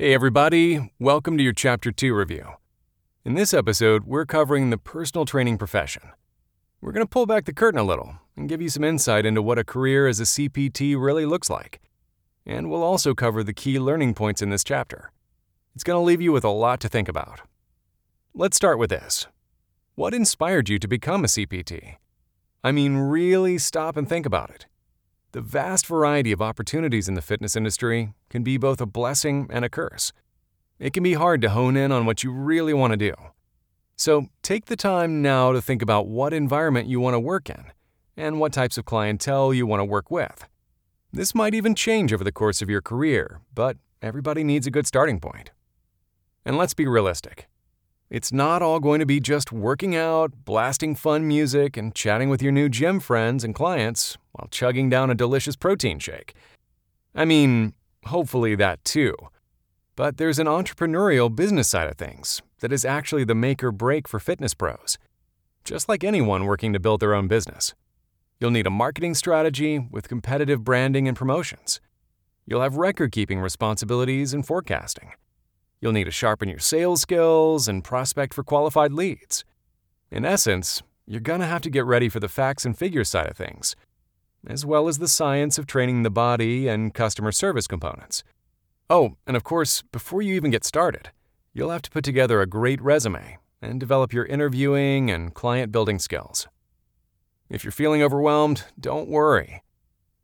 Hey, everybody, welcome to your Chapter 2 review. In this episode, we're covering the personal training profession. We're going to pull back the curtain a little and give you some insight into what a career as a CPT really looks like. And we'll also cover the key learning points in this chapter. It's going to leave you with a lot to think about. Let's start with this What inspired you to become a CPT? I mean, really stop and think about it. The vast variety of opportunities in the fitness industry can be both a blessing and a curse. It can be hard to hone in on what you really want to do. So take the time now to think about what environment you want to work in and what types of clientele you want to work with. This might even change over the course of your career, but everybody needs a good starting point. And let's be realistic. It's not all going to be just working out, blasting fun music, and chatting with your new gym friends and clients while chugging down a delicious protein shake. I mean, hopefully that too. But there's an entrepreneurial business side of things that is actually the make or break for fitness pros, just like anyone working to build their own business. You'll need a marketing strategy with competitive branding and promotions. You'll have record keeping responsibilities and forecasting. You'll need to sharpen your sales skills and prospect for qualified leads. In essence, you're going to have to get ready for the facts and figures side of things, as well as the science of training the body and customer service components. Oh, and of course, before you even get started, you'll have to put together a great resume and develop your interviewing and client building skills. If you're feeling overwhelmed, don't worry.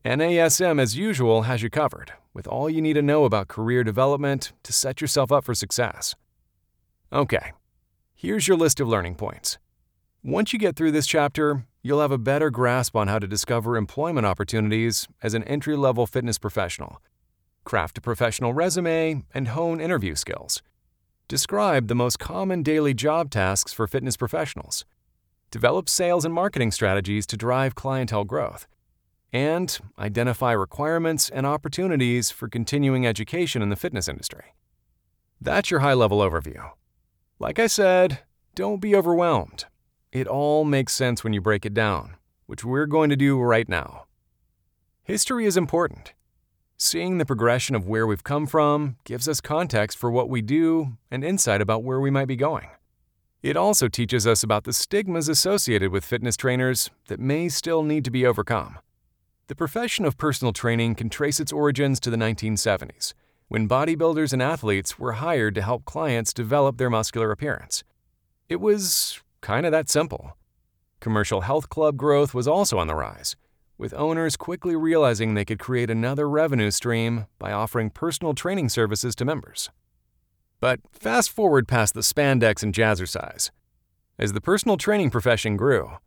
NASM, as usual, has you covered with all you need to know about career development to set yourself up for success. Okay, here's your list of learning points. Once you get through this chapter, you'll have a better grasp on how to discover employment opportunities as an entry level fitness professional, craft a professional resume, and hone interview skills. Describe the most common daily job tasks for fitness professionals. Develop sales and marketing strategies to drive clientele growth and identify requirements and opportunities for continuing education in the fitness industry. That's your high level overview. Like I said, don't be overwhelmed. It all makes sense when you break it down, which we're going to do right now. History is important. Seeing the progression of where we've come from gives us context for what we do and insight about where we might be going. It also teaches us about the stigmas associated with fitness trainers that may still need to be overcome. The profession of personal training can trace its origins to the 1970s, when bodybuilders and athletes were hired to help clients develop their muscular appearance. It was kind of that simple. Commercial health club growth was also on the rise, with owners quickly realizing they could create another revenue stream by offering personal training services to members. But fast forward past the spandex and jazzercise. As the personal training profession grew,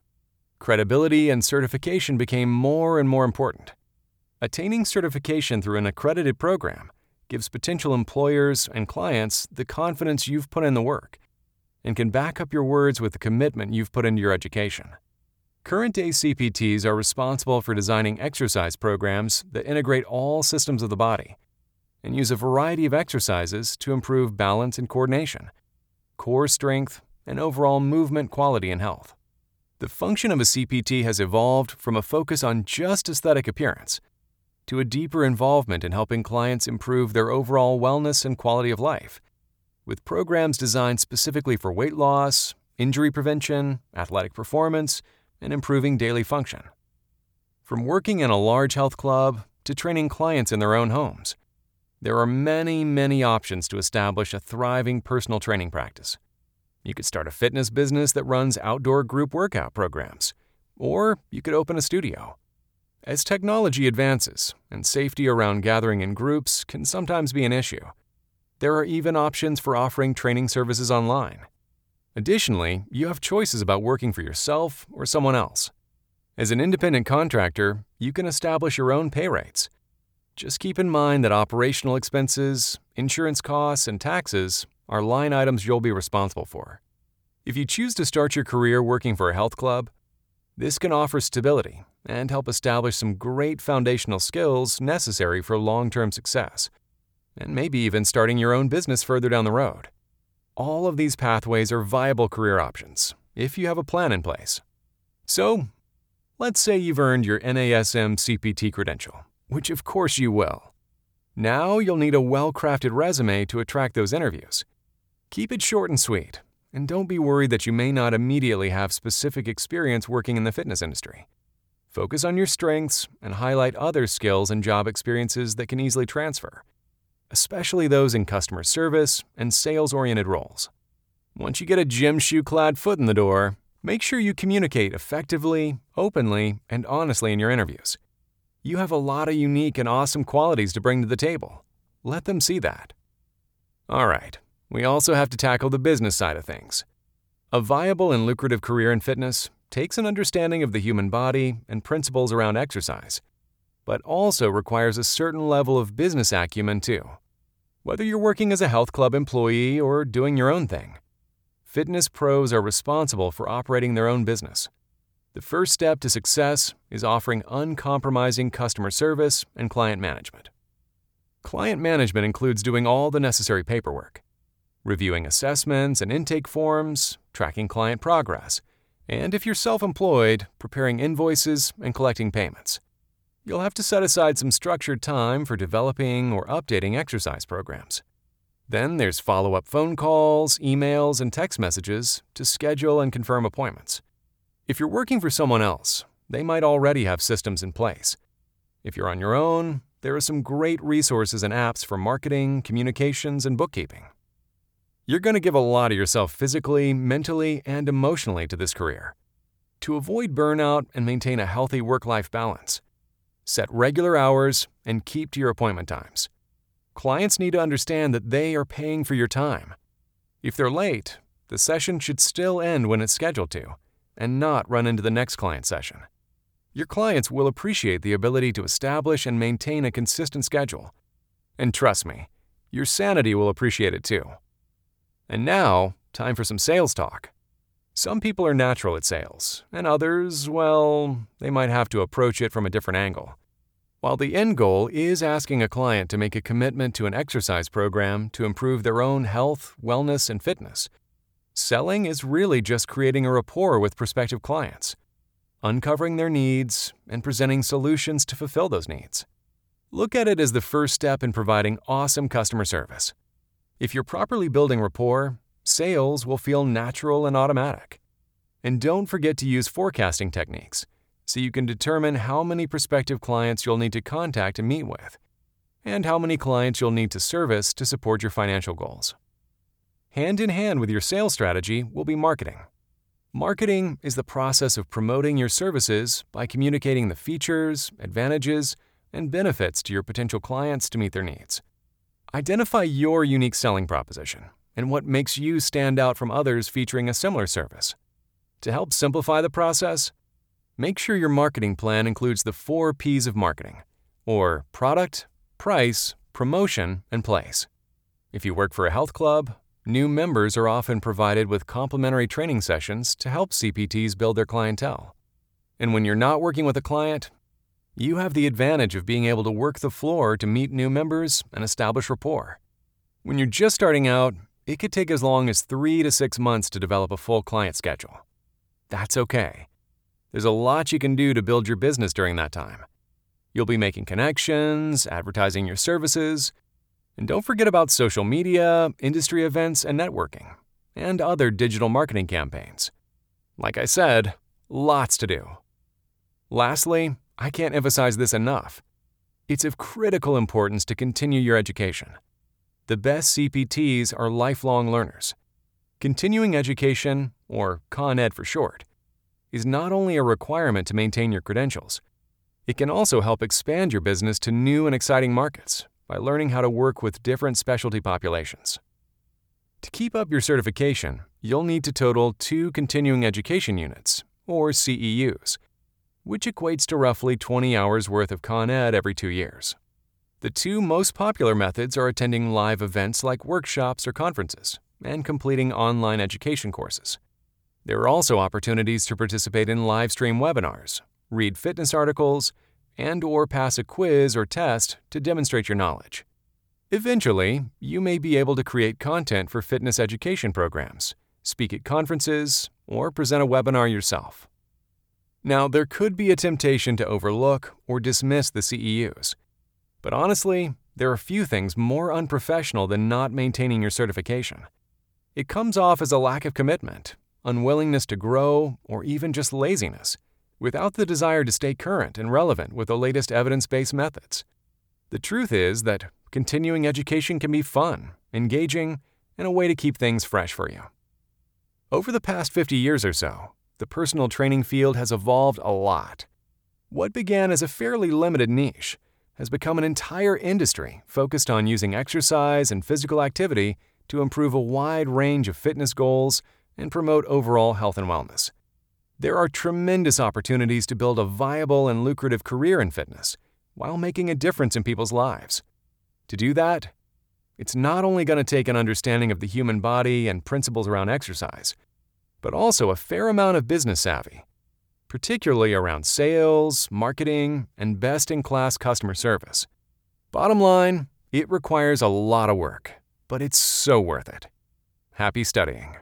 credibility and certification became more and more important. Attaining certification through an accredited program gives potential employers and clients the confidence you've put in the work and can back up your words with the commitment you've put into your education. Current day CPTs are responsible for designing exercise programs that integrate all systems of the body and use a variety of exercises to improve balance and coordination, core strength, and overall movement quality and health. The function of a CPT has evolved from a focus on just aesthetic appearance to a deeper involvement in helping clients improve their overall wellness and quality of life, with programs designed specifically for weight loss, injury prevention, athletic performance, and improving daily function. From working in a large health club to training clients in their own homes, there are many, many options to establish a thriving personal training practice. You could start a fitness business that runs outdoor group workout programs, or you could open a studio. As technology advances and safety around gathering in groups can sometimes be an issue, there are even options for offering training services online. Additionally, you have choices about working for yourself or someone else. As an independent contractor, you can establish your own pay rates. Just keep in mind that operational expenses, insurance costs, and taxes are line items you'll be responsible for. If you choose to start your career working for a health club, this can offer stability and help establish some great foundational skills necessary for long term success, and maybe even starting your own business further down the road. All of these pathways are viable career options if you have a plan in place. So, let's say you've earned your NASM CPT credential, which of course you will. Now you'll need a well crafted resume to attract those interviews. Keep it short and sweet, and don't be worried that you may not immediately have specific experience working in the fitness industry. Focus on your strengths and highlight other skills and job experiences that can easily transfer, especially those in customer service and sales oriented roles. Once you get a gym shoe clad foot in the door, make sure you communicate effectively, openly, and honestly in your interviews. You have a lot of unique and awesome qualities to bring to the table. Let them see that. All right, we also have to tackle the business side of things. A viable and lucrative career in fitness takes an understanding of the human body and principles around exercise, but also requires a certain level of business acumen too. Whether you're working as a health club employee or doing your own thing, fitness pros are responsible for operating their own business. The first step to success is offering uncompromising customer service and client management. Client management includes doing all the necessary paperwork, reviewing assessments and intake forms, tracking client progress, and if you're self employed, preparing invoices and collecting payments. You'll have to set aside some structured time for developing or updating exercise programs. Then there's follow up phone calls, emails, and text messages to schedule and confirm appointments. If you're working for someone else, they might already have systems in place. If you're on your own, there are some great resources and apps for marketing, communications, and bookkeeping. You're going to give a lot of yourself physically, mentally, and emotionally to this career. To avoid burnout and maintain a healthy work life balance, set regular hours and keep to your appointment times. Clients need to understand that they are paying for your time. If they're late, the session should still end when it's scheduled to, and not run into the next client session. Your clients will appreciate the ability to establish and maintain a consistent schedule. And trust me, your sanity will appreciate it too. And now, time for some sales talk. Some people are natural at sales, and others, well, they might have to approach it from a different angle. While the end goal is asking a client to make a commitment to an exercise program to improve their own health, wellness, and fitness, selling is really just creating a rapport with prospective clients, uncovering their needs, and presenting solutions to fulfill those needs. Look at it as the first step in providing awesome customer service. If you're properly building rapport, sales will feel natural and automatic. And don't forget to use forecasting techniques so you can determine how many prospective clients you'll need to contact and meet with, and how many clients you'll need to service to support your financial goals. Hand in hand with your sales strategy will be marketing. Marketing is the process of promoting your services by communicating the features, advantages, and benefits to your potential clients to meet their needs. Identify your unique selling proposition and what makes you stand out from others featuring a similar service. To help simplify the process, make sure your marketing plan includes the four P's of marketing, or product, price, promotion, and place. If you work for a health club, new members are often provided with complimentary training sessions to help CPTs build their clientele. And when you're not working with a client, you have the advantage of being able to work the floor to meet new members and establish rapport. When you're just starting out, it could take as long as three to six months to develop a full client schedule. That's okay. There's a lot you can do to build your business during that time. You'll be making connections, advertising your services, and don't forget about social media, industry events, and networking, and other digital marketing campaigns. Like I said, lots to do. Lastly, I can't emphasize this enough. It's of critical importance to continue your education. The best CPTs are lifelong learners. Continuing education, or Con Ed for short, is not only a requirement to maintain your credentials, it can also help expand your business to new and exciting markets by learning how to work with different specialty populations. To keep up your certification, you'll need to total two continuing education units, or CEUs, which equates to roughly 20 hours worth of Con Ed every two years. The two most popular methods are attending live events like workshops or conferences and completing online education courses. There are also opportunities to participate in live stream webinars, read fitness articles, and or pass a quiz or test to demonstrate your knowledge. Eventually, you may be able to create content for fitness education programs, speak at conferences, or present a webinar yourself. Now, there could be a temptation to overlook or dismiss the CEUs, but honestly, there are few things more unprofessional than not maintaining your certification. It comes off as a lack of commitment, unwillingness to grow, or even just laziness, without the desire to stay current and relevant with the latest evidence based methods. The truth is that continuing education can be fun, engaging, and a way to keep things fresh for you. Over the past 50 years or so, the personal training field has evolved a lot. What began as a fairly limited niche has become an entire industry focused on using exercise and physical activity to improve a wide range of fitness goals and promote overall health and wellness. There are tremendous opportunities to build a viable and lucrative career in fitness while making a difference in people's lives. To do that, it's not only going to take an understanding of the human body and principles around exercise, but also a fair amount of business savvy particularly around sales, marketing, and best in class customer service. Bottom line, it requires a lot of work, but it's so worth it. Happy studying.